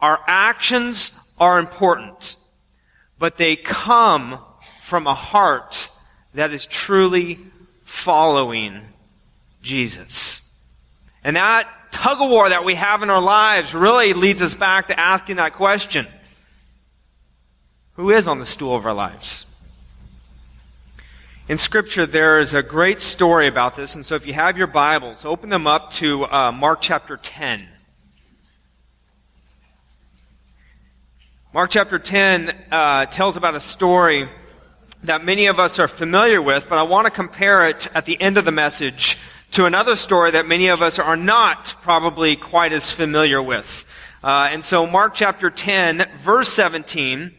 Our actions are important, but they come from a heart that is truly following Jesus. And that tug of war that we have in our lives really leads us back to asking that question. Who is on the stool of our lives? In Scripture, there is a great story about this, and so if you have your Bibles, open them up to uh, Mark chapter 10. Mark chapter 10 uh, tells about a story that many of us are familiar with, but I want to compare it at the end of the message to another story that many of us are not probably quite as familiar with. Uh, and so Mark chapter 10, verse 17,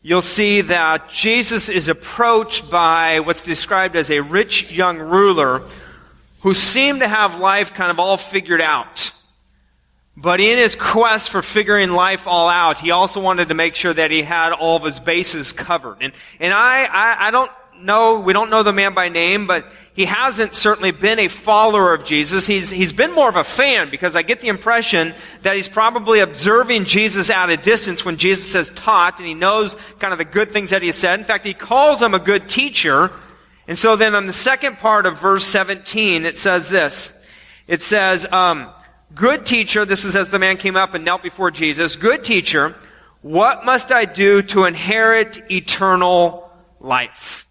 you'll see that Jesus is approached by what's described as a rich young ruler who seemed to have life kind of all figured out. But in his quest for figuring life all out, he also wanted to make sure that he had all of his bases covered. And, and I, I, I don't know, we don't know the man by name, but he hasn't certainly been a follower of Jesus. He's, he's been more of a fan because I get the impression that he's probably observing Jesus at a distance when Jesus has taught and he knows kind of the good things that he said. In fact, he calls him a good teacher. And so then on the second part of verse 17, it says this. It says, um, Good teacher, this is as the man came up and knelt before Jesus. Good teacher, what must I do to inherit eternal life?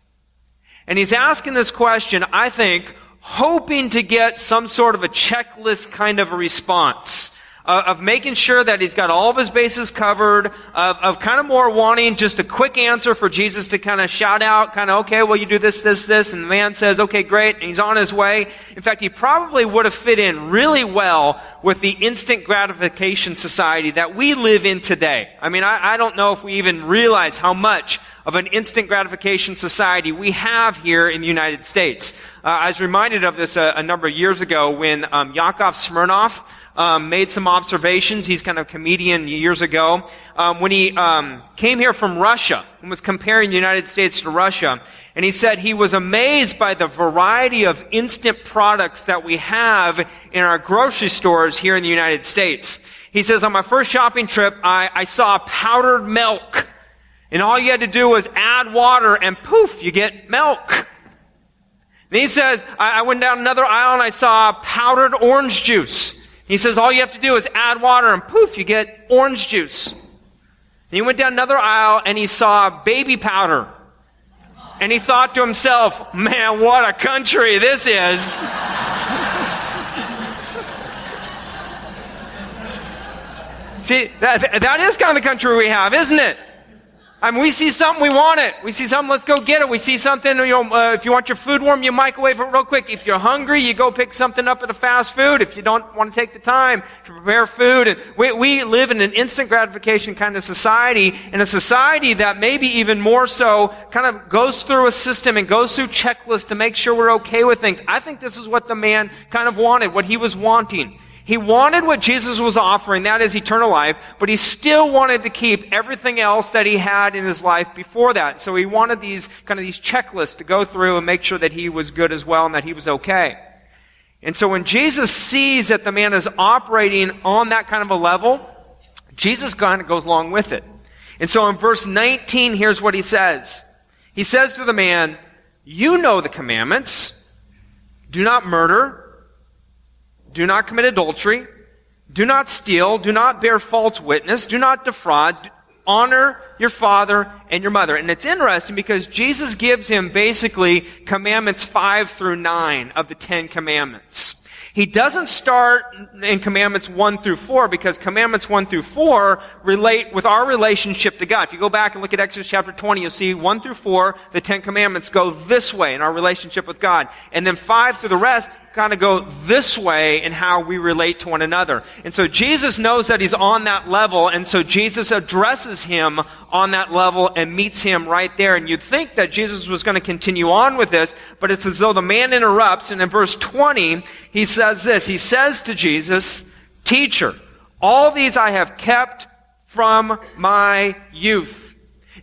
And he's asking this question, I think, hoping to get some sort of a checklist kind of a response of making sure that he's got all of his bases covered, of, of kind of more wanting just a quick answer for Jesus to kind of shout out, kind of, okay, well, you do this, this, this, and the man says, okay, great, and he's on his way. In fact, he probably would have fit in really well with the instant gratification society that we live in today. I mean, I, I don't know if we even realize how much of an instant gratification society we have here in the United States. Uh, I was reminded of this a, a number of years ago when um, Yakov Smirnoff, um, made some observations. He's kind of a comedian years ago. Um, when he um, came here from Russia and was comparing the United States to Russia, and he said he was amazed by the variety of instant products that we have in our grocery stores here in the United States. He says, on my first shopping trip, I, I saw powdered milk. And all you had to do was add water and poof, you get milk. And he says, I, I went down another aisle and I saw powdered orange juice. He says all you have to do is add water and poof, you get orange juice. And he went down another aisle and he saw baby powder. And he thought to himself, man, what a country this is. See, that, that is kind of the country we have, isn't it? I mean, we see something, we want it. We see something, let's go get it. We see something, you know, uh, if you want your food warm, you microwave it real quick. If you're hungry, you go pick something up at a fast food. If you don't want to take the time to prepare food. And we, we live in an instant gratification kind of society, in a society that maybe even more so kind of goes through a system and goes through checklists to make sure we're okay with things. I think this is what the man kind of wanted, what he was wanting. He wanted what Jesus was offering, that is eternal life, but he still wanted to keep everything else that he had in his life before that. So he wanted these kind of these checklists to go through and make sure that he was good as well and that he was okay. And so when Jesus sees that the man is operating on that kind of a level, Jesus kind of goes along with it. And so in verse 19, here's what he says. He says to the man, you know the commandments. Do not murder. Do not commit adultery. Do not steal. Do not bear false witness. Do not defraud. Honor your father and your mother. And it's interesting because Jesus gives him basically commandments five through nine of the Ten Commandments. He doesn't start in commandments 1 through 4 because commandments 1 through 4 relate with our relationship to God. If you go back and look at Exodus chapter 20, you'll see 1 through 4, the 10 commandments go this way in our relationship with God. And then 5 through the rest kind of go this way in how we relate to one another. And so Jesus knows that he's on that level, and so Jesus addresses him on that level and meets him right there. And you'd think that Jesus was going to continue on with this, but it's as though the man interrupts, and in verse 20, he says this. He says to Jesus, Teacher, all these I have kept from my youth.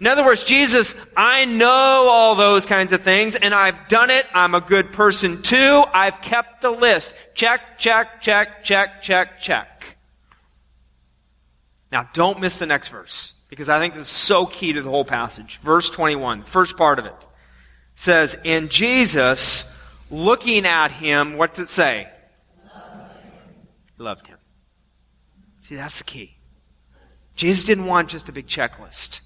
In other words, Jesus, I know all those kinds of things and I've done it. I'm a good person too. I've kept the list. Check, check, check, check, check, check. Now, don't miss the next verse because I think this is so key to the whole passage. Verse 21, first part of it says, And Jesus, looking at him, what does it say? Loved him. See, that's the key. Jesus didn't want just a big checklist.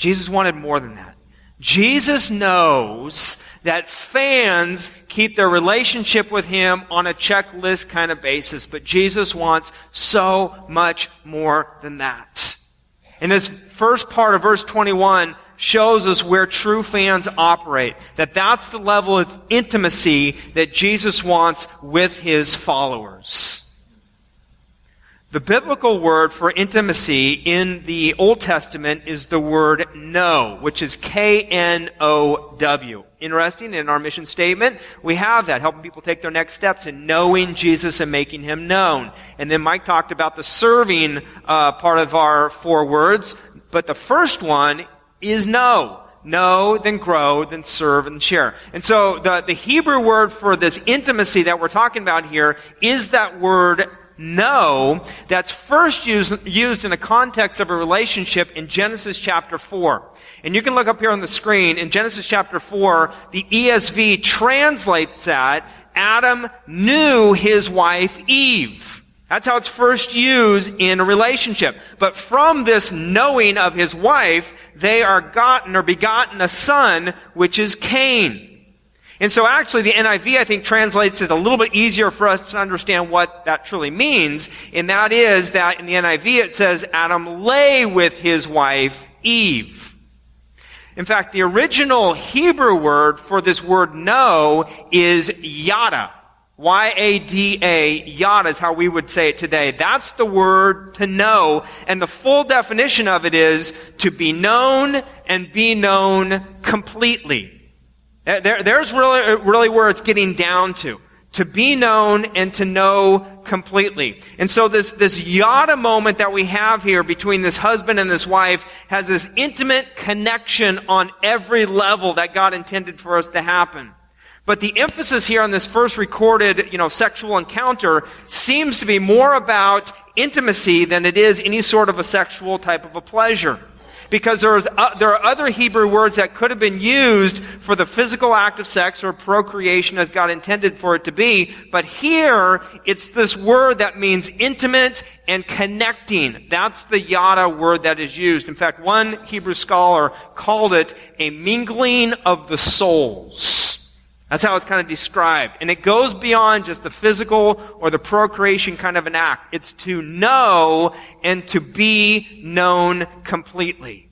Jesus wanted more than that. Jesus knows that fans keep their relationship with Him on a checklist kind of basis, but Jesus wants so much more than that. And this first part of verse 21 shows us where true fans operate. That that's the level of intimacy that Jesus wants with His followers. The biblical word for intimacy in the Old Testament is the word know, which is K-N-O-W. Interesting, in our mission statement, we have that, helping people take their next steps in knowing Jesus and making Him known. And then Mike talked about the serving uh, part of our four words, but the first one is know know, then grow, then serve and share. And so the, the Hebrew word for this intimacy that we're talking about here is that word know that's first used, used in a context of a relationship in Genesis chapter 4. And you can look up here on the screen in Genesis chapter 4, the ESV translates that Adam knew his wife Eve. That's how it's first used in a relationship. But from this knowing of his wife, they are gotten or begotten a son, which is Cain. And so actually the NIV, I think, translates it a little bit easier for us to understand what that truly means. And that is that in the NIV it says Adam lay with his wife Eve. In fact, the original Hebrew word for this word know is yada. Y-A-D-A, yada is how we would say it today. That's the word to know, and the full definition of it is to be known and be known completely. Uh, there, there's really, really where it's getting down to. To be known and to know completely. And so this, this yada moment that we have here between this husband and this wife has this intimate connection on every level that God intended for us to happen. But the emphasis here on this first recorded, you know, sexual encounter seems to be more about intimacy than it is any sort of a sexual type of a pleasure because there, is, uh, there are other Hebrew words that could have been used for the physical act of sex or procreation as God intended for it to be. But here, it's this word that means intimate and connecting. That's the yada word that is used. In fact, one Hebrew scholar called it a mingling of the souls. That's how it's kind of described. And it goes beyond just the physical or the procreation kind of an act. It's to know and to be known completely.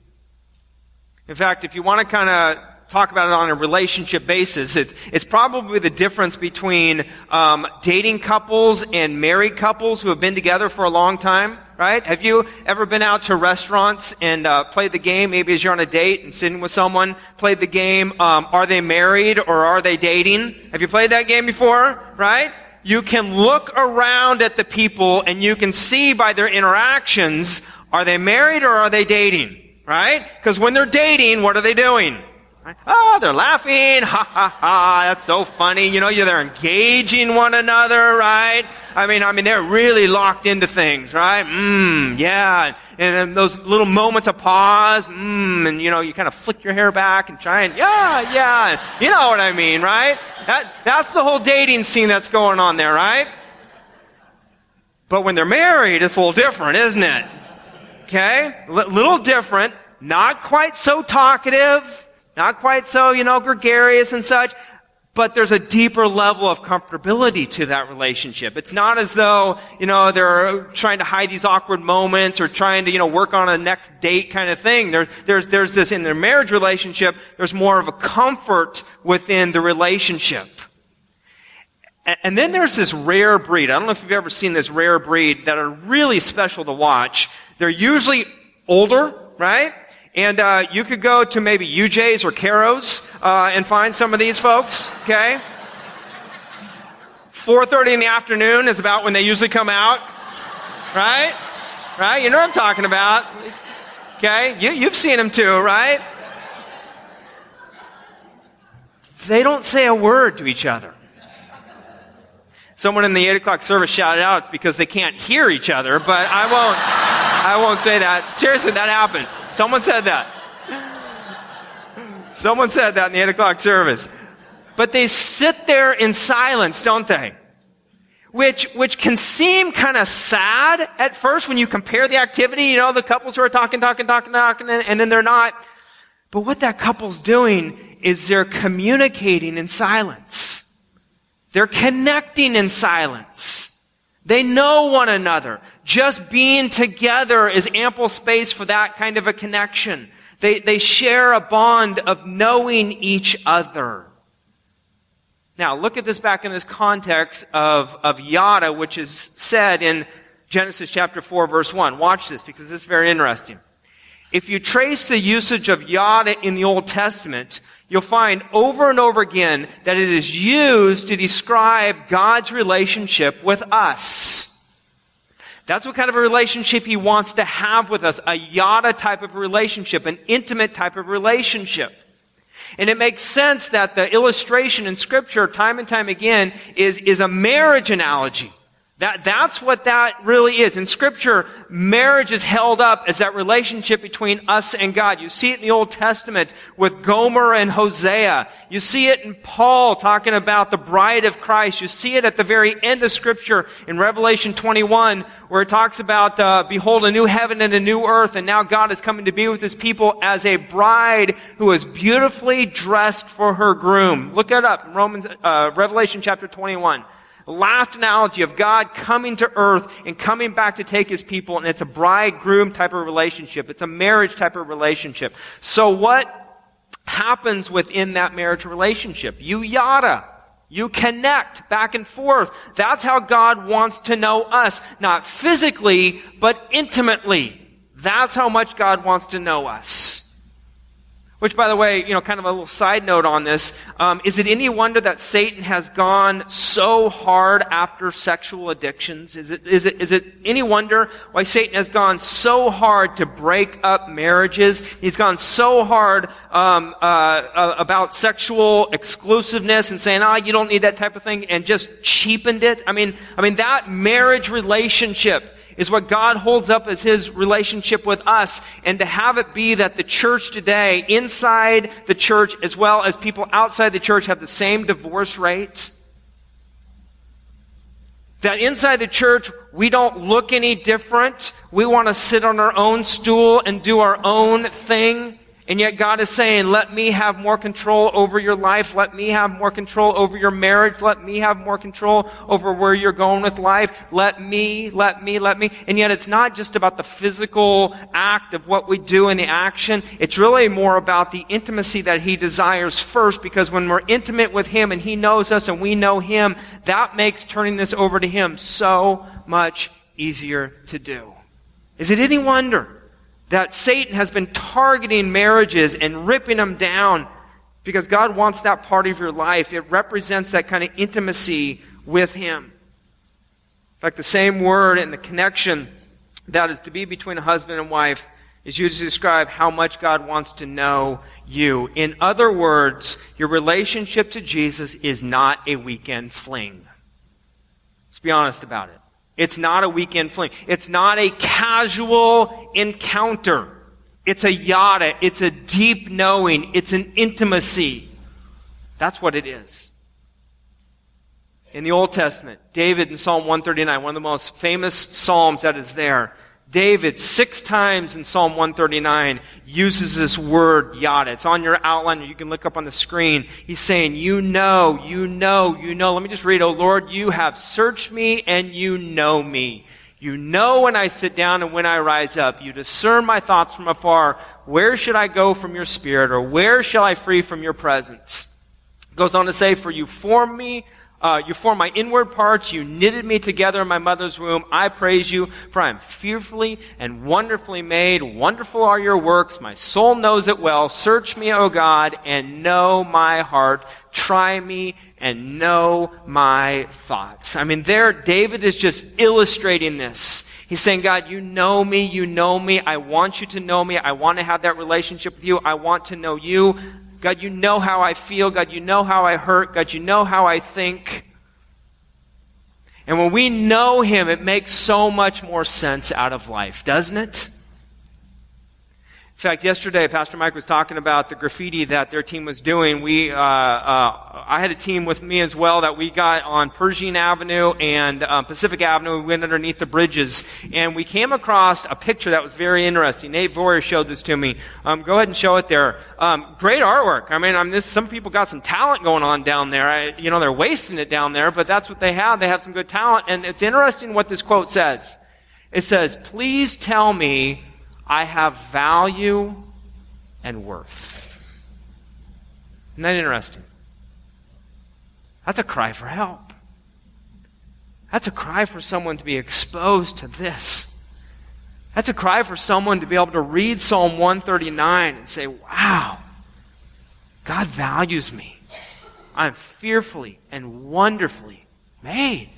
In fact, if you want to kind of talk about it on a relationship basis, it, it's probably the difference between um, dating couples and married couples who have been together for a long time right? Have you ever been out to restaurants and uh, played the game? Maybe as you're on a date and sitting with someone, played the game. Um, are they married or are they dating? Have you played that game before? Right? You can look around at the people and you can see by their interactions, are they married or are they dating? Right? Because when they're dating, what are they doing? Oh, they're laughing. Ha ha ha. That's so funny. You know, they're engaging one another, right? I mean, I mean, they're really locked into things, right? Mmm, yeah. And, those little moments of pause, mmm, and you know, you kind of flick your hair back and try and, yeah, yeah. You know what I mean, right? That, that's the whole dating scene that's going on there, right? But when they're married, it's a little different, isn't it? Okay? L- little different. Not quite so talkative not quite so, you know, gregarious and such, but there's a deeper level of comfortability to that relationship. It's not as though, you know, they're trying to hide these awkward moments or trying to, you know, work on a next date kind of thing. There, there's, there's this in their marriage relationship, there's more of a comfort within the relationship. And then there's this rare breed. I don't know if you've ever seen this rare breed that are really special to watch. They're usually older, right? And uh, you could go to maybe UJ's or Caro's uh, and find some of these folks. Okay. 4:30 in the afternoon is about when they usually come out. Right? Right? You know what I'm talking about. Okay? You, you've seen them too, right? They don't say a word to each other. Someone in the 8 o'clock service shouted out it's because they can't hear each other, but I won't. I won't say that. Seriously, that happened. Someone said that. Someone said that in the 8 o'clock service. But they sit there in silence, don't they? Which, which can seem kind of sad at first when you compare the activity, you know, the couples who are talking, talking, talking, talking, and then they're not. But what that couple's doing is they're communicating in silence. They're connecting in silence. They know one another. Just being together is ample space for that kind of a connection. They, they share a bond of knowing each other. Now, look at this back in this context of, of yada, which is said in Genesis chapter 4, verse 1. Watch this because this is very interesting. If you trace the usage of yada in the Old Testament, you'll find over and over again that it is used to describe God's relationship with us. That's what kind of a relationship he wants to have with us. A yada type of relationship, an intimate type of relationship. And it makes sense that the illustration in scripture time and time again is, is a marriage analogy. That, that's what that really is. In scripture, marriage is held up as that relationship between us and God. You see it in the Old Testament with Gomer and Hosea. You see it in Paul talking about the bride of Christ. You see it at the very end of scripture in Revelation 21 where it talks about, uh, behold, a new heaven and a new earth, and now God is coming to be with his people as a bride who is beautifully dressed for her groom. Look it up, Romans, uh, Revelation chapter 21 last analogy of God coming to earth and coming back to take his people, and it's a bride-groom type of relationship. It's a marriage type of relationship. So what happens within that marriage relationship? You yada. You connect back and forth. That's how God wants to know us. Not physically, but intimately. That's how much God wants to know us. Which, by the way, you know, kind of a little side note on this. Um, is it any wonder that Satan has gone so hard after sexual addictions? Is it, is it, is it any wonder why Satan has gone so hard to break up marriages? He's gone so hard um, uh, uh, about sexual exclusiveness and saying, ah, oh, you don't need that type of thing, and just cheapened it. I mean, I mean that marriage relationship is what God holds up as His relationship with us. And to have it be that the church today, inside the church as well as people outside the church have the same divorce rate. That inside the church, we don't look any different. We want to sit on our own stool and do our own thing. And yet God is saying, let me have more control over your life. Let me have more control over your marriage. Let me have more control over where you're going with life. Let me, let me, let me. And yet it's not just about the physical act of what we do in the action. It's really more about the intimacy that He desires first because when we're intimate with Him and He knows us and we know Him, that makes turning this over to Him so much easier to do. Is it any wonder? That Satan has been targeting marriages and ripping them down because God wants that part of your life. It represents that kind of intimacy with Him. In fact, the same word and the connection that is to be between a husband and wife is used to describe how much God wants to know you. In other words, your relationship to Jesus is not a weekend fling. Let's be honest about it. It's not a weekend fling. It's not a casual encounter. It's a yada. It's a deep knowing. It's an intimacy. That's what it is. In the Old Testament, David in Psalm 139, one of the most famous Psalms that is there, David, six times in Psalm 139, uses this word yada. It's on your outline, you can look up on the screen. He's saying, You know, you know, you know. Let me just read, Oh Lord, you have searched me and you know me. You know when I sit down and when I rise up. You discern my thoughts from afar. Where should I go from your spirit, or where shall I flee from your presence? It goes on to say, For you formed me uh, you formed my inward parts. You knitted me together in my mother's womb. I praise you, for I am fearfully and wonderfully made. Wonderful are your works. My soul knows it well. Search me, O God, and know my heart. Try me and know my thoughts. I mean, there, David is just illustrating this. He's saying, God, you know me, you know me. I want you to know me. I want to have that relationship with you. I want to know you. God, you know how I feel. God, you know how I hurt. God, you know how I think. And when we know Him, it makes so much more sense out of life, doesn't it? In fact, yesterday, Pastor Mike was talking about the graffiti that their team was doing. We, uh, uh, I had a team with me as well that we got on Pershing Avenue and uh, Pacific Avenue. We went underneath the bridges, and we came across a picture that was very interesting. Nate Voyer showed this to me. Um, go ahead and show it there. Um, great artwork. I mean, I this, some people got some talent going on down there. I, you know, they're wasting it down there, but that's what they have. They have some good talent, and it's interesting what this quote says. It says, "Please tell me." I have value and worth. Isn't that interesting? That's a cry for help. That's a cry for someone to be exposed to this. That's a cry for someone to be able to read Psalm 139 and say, wow, God values me. I'm fearfully and wonderfully made.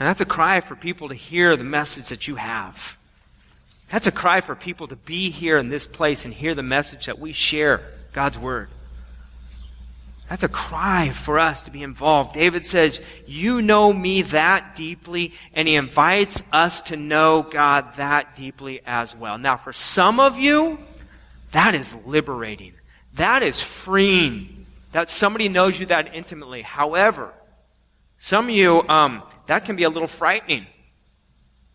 And that's a cry for people to hear the message that you have. That's a cry for people to be here in this place and hear the message that we share, God's Word. That's a cry for us to be involved. David says, You know me that deeply, and he invites us to know God that deeply as well. Now, for some of you, that is liberating. That is freeing. That somebody knows you that intimately. However, some of you, um, that can be a little frightening.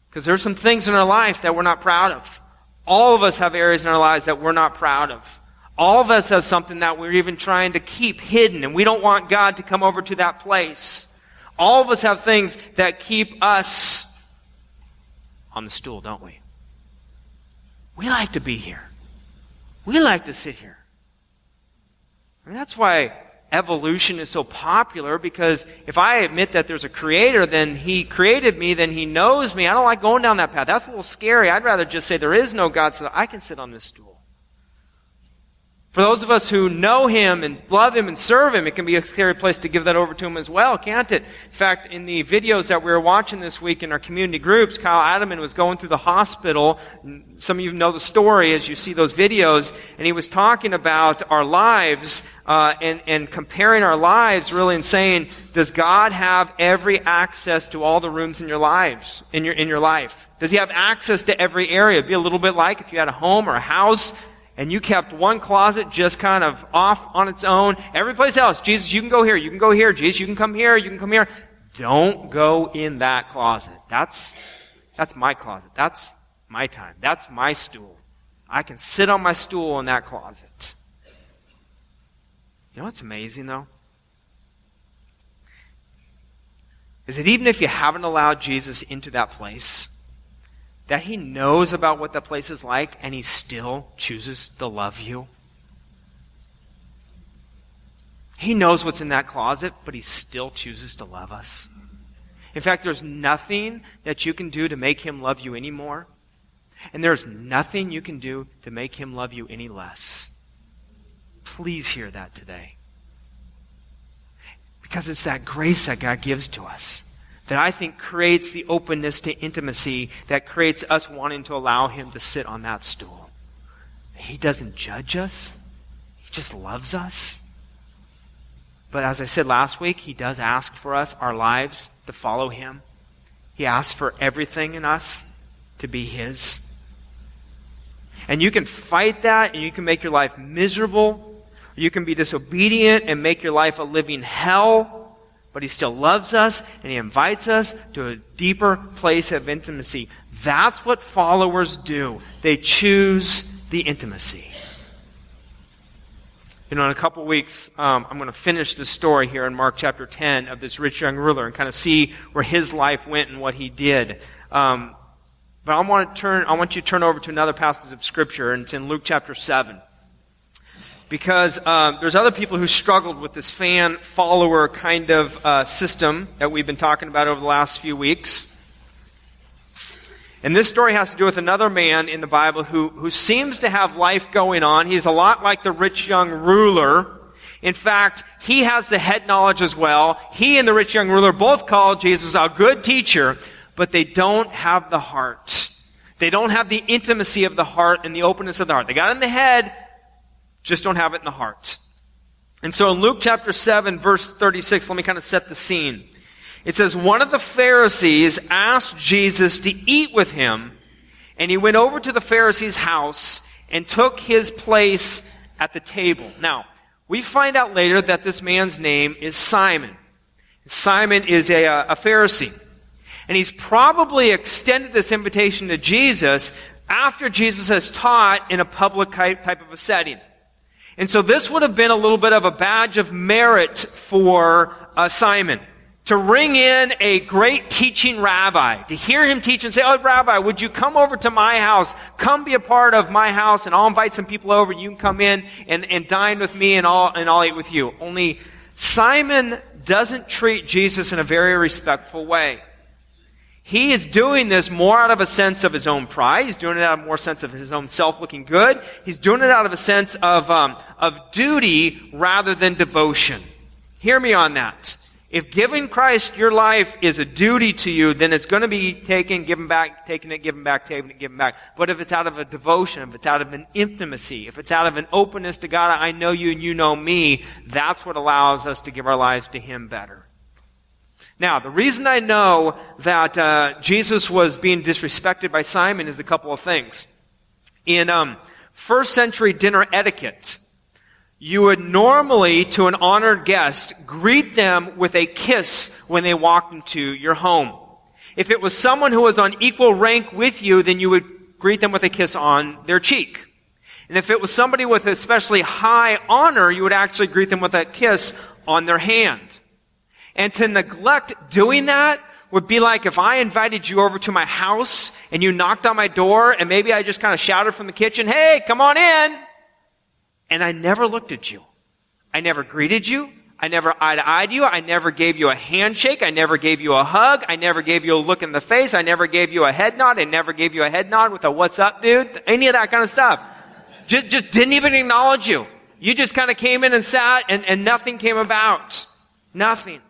Because there's some things in our life that we're not proud of. All of us have areas in our lives that we're not proud of. All of us have something that we're even trying to keep hidden, and we don't want God to come over to that place. All of us have things that keep us on the stool, don't we? We like to be here. We like to sit here. I mean, that's why evolution is so popular because if I admit that there's a creator, then he created me, then he knows me. I don't like going down that path. That's a little scary. I'd rather just say there is no God so that I can sit on this stool. For those of us who know Him and love Him and serve Him, it can be a scary place to give that over to Him as well, can't it? In fact, in the videos that we were watching this week in our community groups, Kyle Idleman was going through the hospital. Some of you know the story as you see those videos, and he was talking about our lives uh, and, and comparing our lives, really, and saying, does God have every access to all the rooms in your lives, in your in your life? Does He have access to every area? Be a little bit like if you had a home or a house and you kept one closet just kind of off on its own. Every place else, Jesus, you can go here, you can go here, Jesus, you can come here, you can come here. Don't go in that closet. That's, that's my closet. That's my time. That's my stool. I can sit on my stool in that closet. You know what's amazing though? Is that even if you haven't allowed Jesus into that place, that he knows about what the place is like and he still chooses to love you? He knows what's in that closet, but he still chooses to love us. In fact, there's nothing that you can do to make him love you anymore. And there's nothing you can do to make him love you any less. Please hear that today. Because it's that grace that God gives to us that I think creates the openness to intimacy that creates us wanting to allow Him to sit on that stool. He doesn't judge us, He just loves us. But as I said last week, He does ask for us, our lives, to follow Him. He asks for everything in us to be His. And you can fight that and you can make your life miserable. You can be disobedient and make your life a living hell but he still loves us and he invites us to a deeper place of intimacy. That's what followers do. They choose the intimacy. You know, in a couple weeks, um, I'm going to finish the story here in Mark chapter 10 of this rich young ruler and kind of see where his life went and what he did. Um, but I want to turn, I want you to turn over to another passage of scripture, and it's in Luke chapter 7 because um, there's other people who struggled with this fan follower kind of uh, system that we've been talking about over the last few weeks. And this story has to do with another man in the Bible who, who seems to have life going on. He's a lot like the rich young ruler. In fact, he has the head knowledge as well. He and the rich young ruler both call Jesus a good teacher, but they don't have the heart. They don't have the intimacy of the heart and the openness of the heart. They got in the head, just don't have it in the heart. And so in Luke chapter 7, verse 36, let me kind of set the scene. It says, One of the Pharisees asked Jesus to eat with him, and he went over to the Pharisee's house and took his place at the table. Now, we find out later that this man's name is Simon. Simon is a, uh, a Pharisee. And he's probably extended this invitation to Jesus after Jesus has taught in a public type of a setting. And so this would have been a little bit of a badge of merit for uh, Simon to ring in a great teaching rabbi, to hear him teach and say, Oh, rabbi, would you come over to my house? Come be a part of my house and I'll invite some people over. You can come in and, and dine with me and I'll, and I'll eat with you. Only Simon doesn't treat Jesus in a very respectful way. He is doing this more out of a sense of his own pride. He's doing it out of more sense of his own self looking good. He's doing it out of a sense of, um, of duty rather than devotion. Hear me on that. If giving Christ your life is a duty to you, then it's going to be taken, given back, taking it, given back, taking it, given back. But if it's out of a devotion, if it's out of an intimacy, if it's out of an openness to God, I know you and you know me, that's what allows us to give our lives to Him better. Now, the reason I know that uh, Jesus was being disrespected by Simon is a couple of things. In um, first century dinner etiquette, you would normally, to an honored guest, greet them with a kiss when they walked into your home. If it was someone who was on equal rank with you, then you would greet them with a kiss on their cheek. And if it was somebody with especially high honor, you would actually greet them with a kiss on their hand. And to neglect doing that would be like if I invited you over to my house and you knocked on my door and maybe I just kind of shouted from the kitchen, hey, come on in and I never looked at you. I never greeted you. I never eye to eye to you. I never gave you a handshake. I never gave you a hug. I never gave you a look in the face. I never gave you a head nod. I never gave you a head nod with a what's up, dude? Any of that kind of stuff. Just, just didn't even acknowledge you. You just kind of came in and sat and, and nothing came about. Nothing.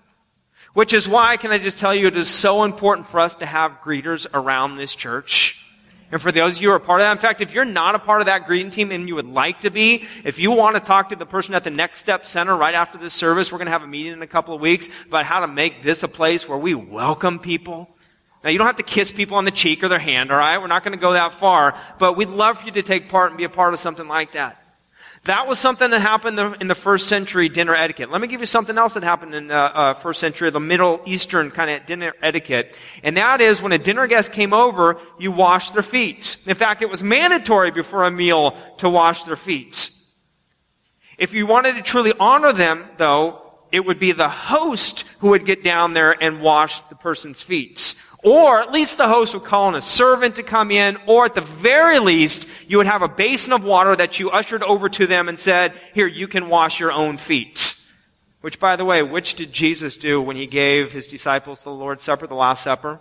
Which is why, can I just tell you, it is so important for us to have greeters around this church. And for those of you who are part of that, in fact, if you're not a part of that greeting team and you would like to be, if you want to talk to the person at the Next Step Center right after this service, we're going to have a meeting in a couple of weeks about how to make this a place where we welcome people. Now, you don't have to kiss people on the cheek or their hand, all right? We're not going to go that far, but we'd love for you to take part and be a part of something like that. That was something that happened in the first century dinner etiquette. Let me give you something else that happened in the uh, first century, the Middle Eastern kind of dinner etiquette. And that is when a dinner guest came over, you washed their feet. In fact, it was mandatory before a meal to wash their feet. If you wanted to truly honor them, though, it would be the host who would get down there and wash the person's feet. Or at least the host would call in a servant to come in, or at the very least, you would have a basin of water that you ushered over to them and said, here, you can wash your own feet. Which, by the way, which did Jesus do when he gave his disciples the Lord's Supper, the Last Supper?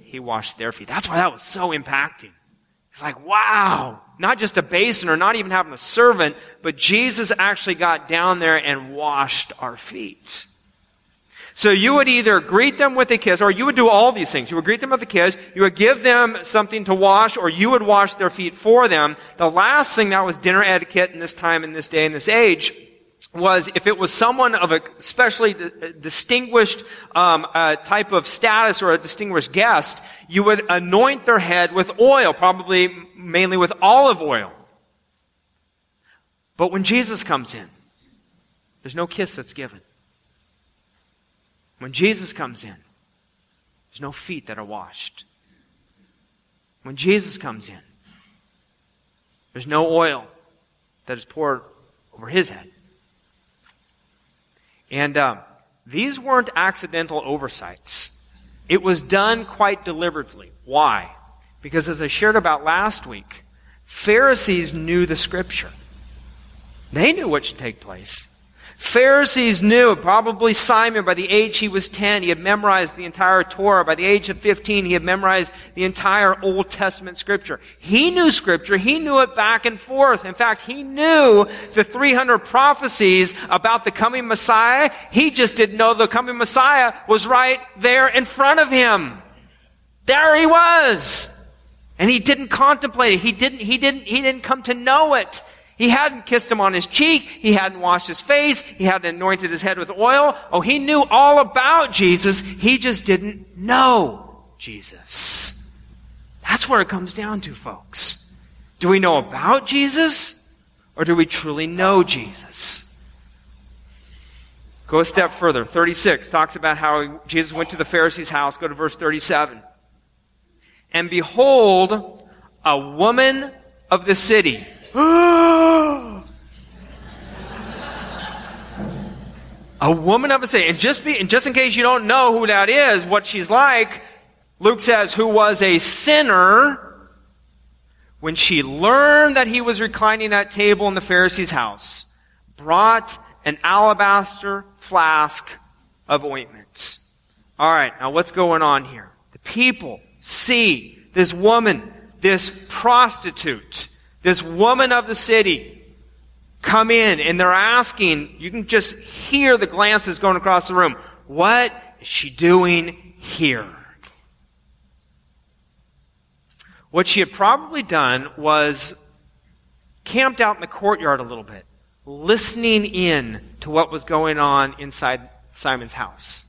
He washed their feet. That's why that was so impacting. It's like, wow, not just a basin or not even having a servant, but Jesus actually got down there and washed our feet. So you would either greet them with a kiss, or you would do all these things. You would greet them with a kiss, you would give them something to wash, or you would wash their feet for them. The last thing that was dinner etiquette in this time, in this day, in this age, was if it was someone of a especially distinguished um, uh, type of status or a distinguished guest, you would anoint their head with oil, probably mainly with olive oil. But when Jesus comes in, there's no kiss that's given. When Jesus comes in, there's no feet that are washed. When Jesus comes in, there's no oil that is poured over his head. And uh, these weren't accidental oversights. It was done quite deliberately. Why? Because as I shared about last week, Pharisees knew the scripture. They knew what should take place. Pharisees knew, probably Simon, by the age he was 10, he had memorized the entire Torah. By the age of 15, he had memorized the entire Old Testament scripture. He knew scripture. He knew it back and forth. In fact, he knew the 300 prophecies about the coming Messiah. He just didn't know the coming Messiah was right there in front of him. There he was. And he didn't contemplate it. He didn't, he didn't, he didn't come to know it. He hadn't kissed him on his cheek. He hadn't washed his face. He hadn't anointed his head with oil. Oh, he knew all about Jesus. He just didn't know Jesus. That's where it comes down to, folks. Do we know about Jesus or do we truly know Jesus? Go a step further. 36 talks about how Jesus went to the Pharisee's house. Go to verse 37. And behold, a woman of the city. a woman of the city. And just, be, and just in case you don't know who that is, what she's like, Luke says, who was a sinner when she learned that he was reclining at table in the Pharisee's house, brought an alabaster flask of ointment. All right, now what's going on here? The people see this woman, this prostitute, this woman of the city come in and they're asking, you can just hear the glances going across the room. What is she doing here? What she had probably done was camped out in the courtyard a little bit, listening in to what was going on inside Simon's house.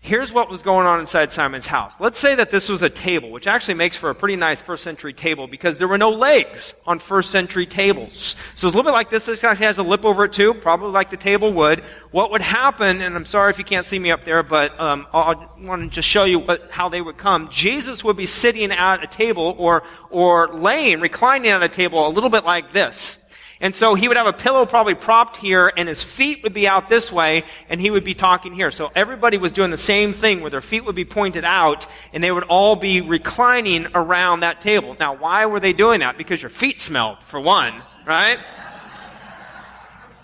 Here's what was going on inside Simon's house. Let's say that this was a table, which actually makes for a pretty nice first century table because there were no legs on first century tables. So it's a little bit like this. This actually has a lip over it too, probably like the table would. What would happen, and I'm sorry if you can't see me up there, but um, I want to just show you what, how they would come. Jesus would be sitting at a table or, or laying, reclining at a table a little bit like this. And so he would have a pillow probably propped here and his feet would be out this way and he would be talking here. So everybody was doing the same thing where their feet would be pointed out and they would all be reclining around that table. Now why were they doing that? Because your feet smelled for one, right?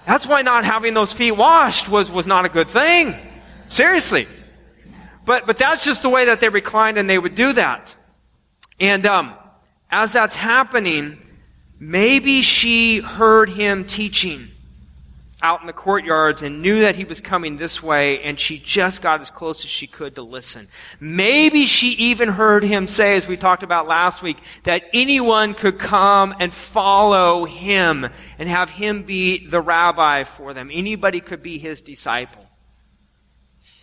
That's why not having those feet washed was, was not a good thing. Seriously. But, but that's just the way that they reclined and they would do that. And, um, as that's happening, Maybe she heard him teaching out in the courtyards and knew that he was coming this way and she just got as close as she could to listen. Maybe she even heard him say, as we talked about last week, that anyone could come and follow him and have him be the rabbi for them. Anybody could be his disciple.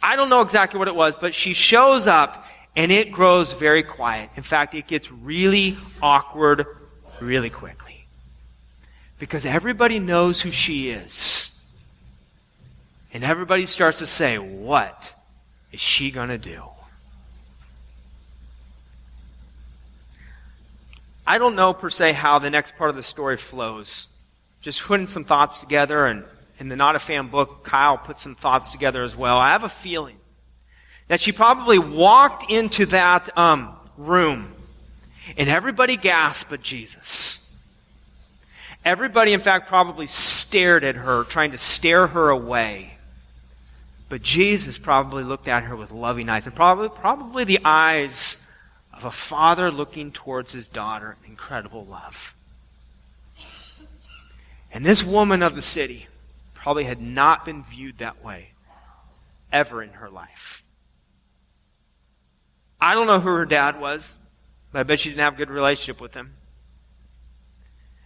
I don't know exactly what it was, but she shows up and it grows very quiet. In fact, it gets really awkward really quickly because everybody knows who she is. And everybody starts to say, What is she going to do? I don't know per se how the next part of the story flows. Just putting some thoughts together, and in the Not a Fan book, Kyle put some thoughts together as well. I have a feeling that she probably walked into that um, room, and everybody gasped but Jesus. Everybody, in fact, probably stared at her, trying to stare her away. But Jesus probably looked at her with loving eyes, and probably, probably the eyes of a father looking towards his daughter in incredible love. And this woman of the city probably had not been viewed that way ever in her life. I don't know who her dad was, but I bet she didn't have a good relationship with him.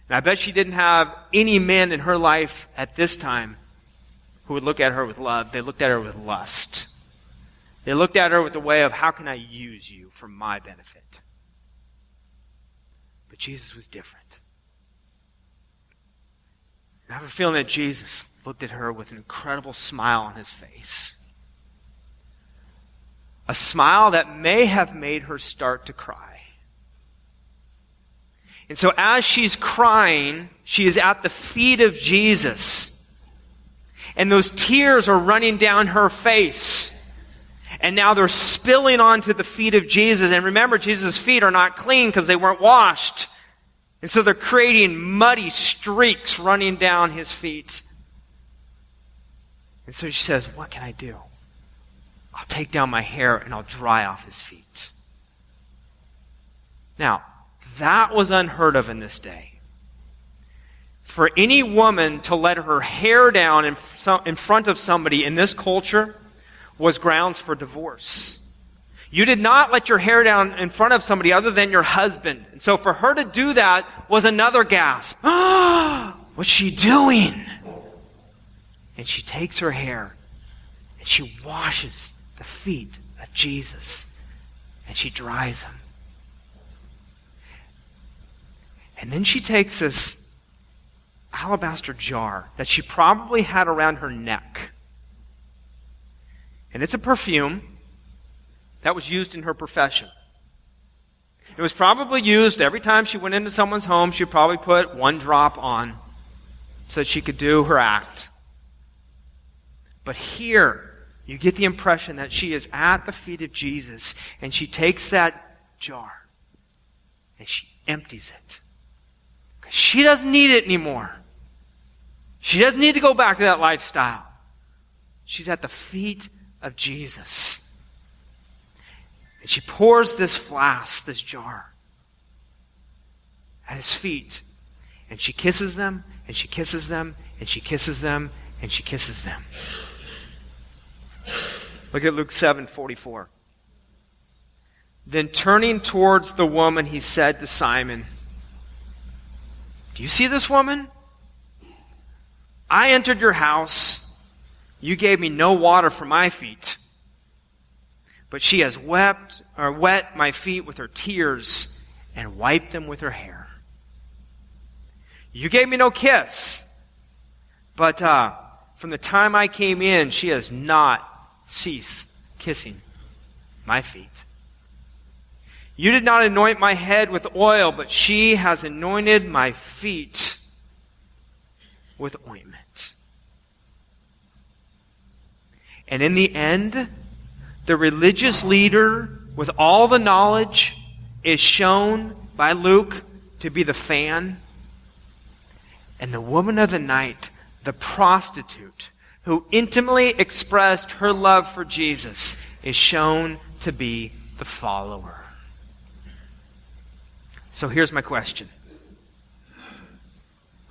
And I bet she didn't have any men in her life at this time who would look at her with love. They looked at her with lust. They looked at her with the way of, how can I use you for my benefit? But Jesus was different. And I have a feeling that Jesus looked at her with an incredible smile on his face. A smile that may have made her start to cry. And so as she's crying, she is at the feet of Jesus. And those tears are running down her face. And now they're spilling onto the feet of Jesus. And remember, Jesus' feet are not clean because they weren't washed. And so they're creating muddy streaks running down his feet. And so she says, What can I do? I'll take down my hair and I'll dry off his feet. Now, that was unheard of in this day. For any woman to let her hair down in, in front of somebody in this culture was grounds for divorce. You did not let your hair down in front of somebody other than your husband. And so for her to do that was another gasp. What's she doing? And she takes her hair and she washes the feet of Jesus and she dries them. And then she takes this alabaster jar that she probably had around her neck. And it's a perfume that was used in her profession. It was probably used every time she went into someone's home, she'd probably put one drop on so that she could do her act. But here, you get the impression that she is at the feet of Jesus and she takes that jar and she empties it. She doesn't need it anymore. She doesn't need to go back to that lifestyle. She's at the feet of Jesus. And she pours this flask, this jar, at his feet. And she kisses them, and she kisses them, and she kisses them, and she kisses them. Look at Luke 7 44. Then turning towards the woman, he said to Simon, Do you see this woman? I entered your house. You gave me no water for my feet. But she has wept or wet my feet with her tears and wiped them with her hair. You gave me no kiss. But uh, from the time I came in, she has not ceased kissing my feet. You did not anoint my head with oil, but she has anointed my feet with ointment. And in the end, the religious leader with all the knowledge is shown by Luke to be the fan. And the woman of the night, the prostitute, who intimately expressed her love for Jesus, is shown to be the follower. So here's my question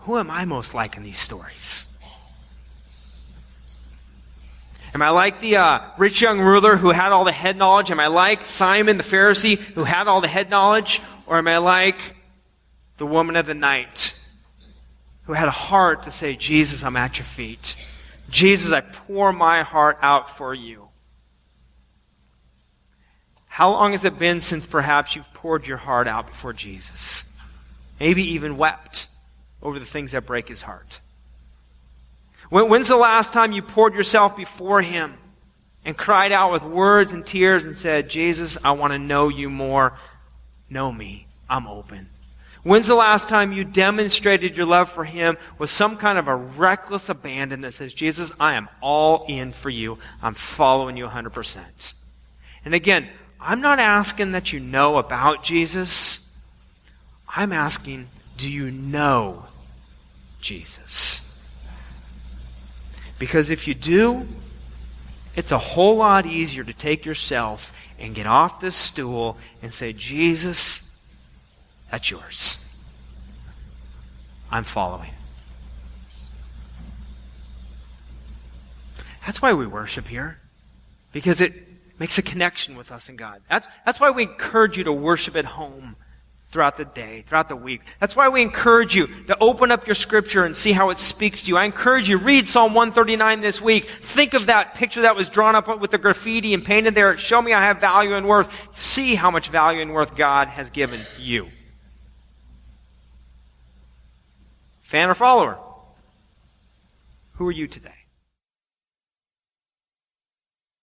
Who am I most like in these stories? Am I like the uh, rich young ruler who had all the head knowledge? Am I like Simon the Pharisee who had all the head knowledge? Or am I like the woman of the night who had a heart to say, Jesus, I'm at your feet? Jesus, I pour my heart out for you. How long has it been since perhaps you've poured your heart out before Jesus? Maybe even wept over the things that break his heart. When, when's the last time you poured yourself before him and cried out with words and tears and said, Jesus, I want to know you more. Know me. I'm open. When's the last time you demonstrated your love for Him with some kind of a reckless abandon that says, Jesus, I am all in for you. I'm following you 100%. And again, I'm not asking that you know about Jesus. I'm asking, do you know Jesus? Because if you do, it's a whole lot easier to take yourself and get off this stool and say, Jesus, that's yours. I'm following. That's why we worship here. Because it makes a connection with us and God. That's, that's why we encourage you to worship at home throughout the day, throughout the week. That's why we encourage you to open up your scripture and see how it speaks to you. I encourage you, read Psalm 139 this week. Think of that picture that was drawn up with the graffiti and painted there. Show me I have value and worth. See how much value and worth God has given you. Fan or follower? Who are you today?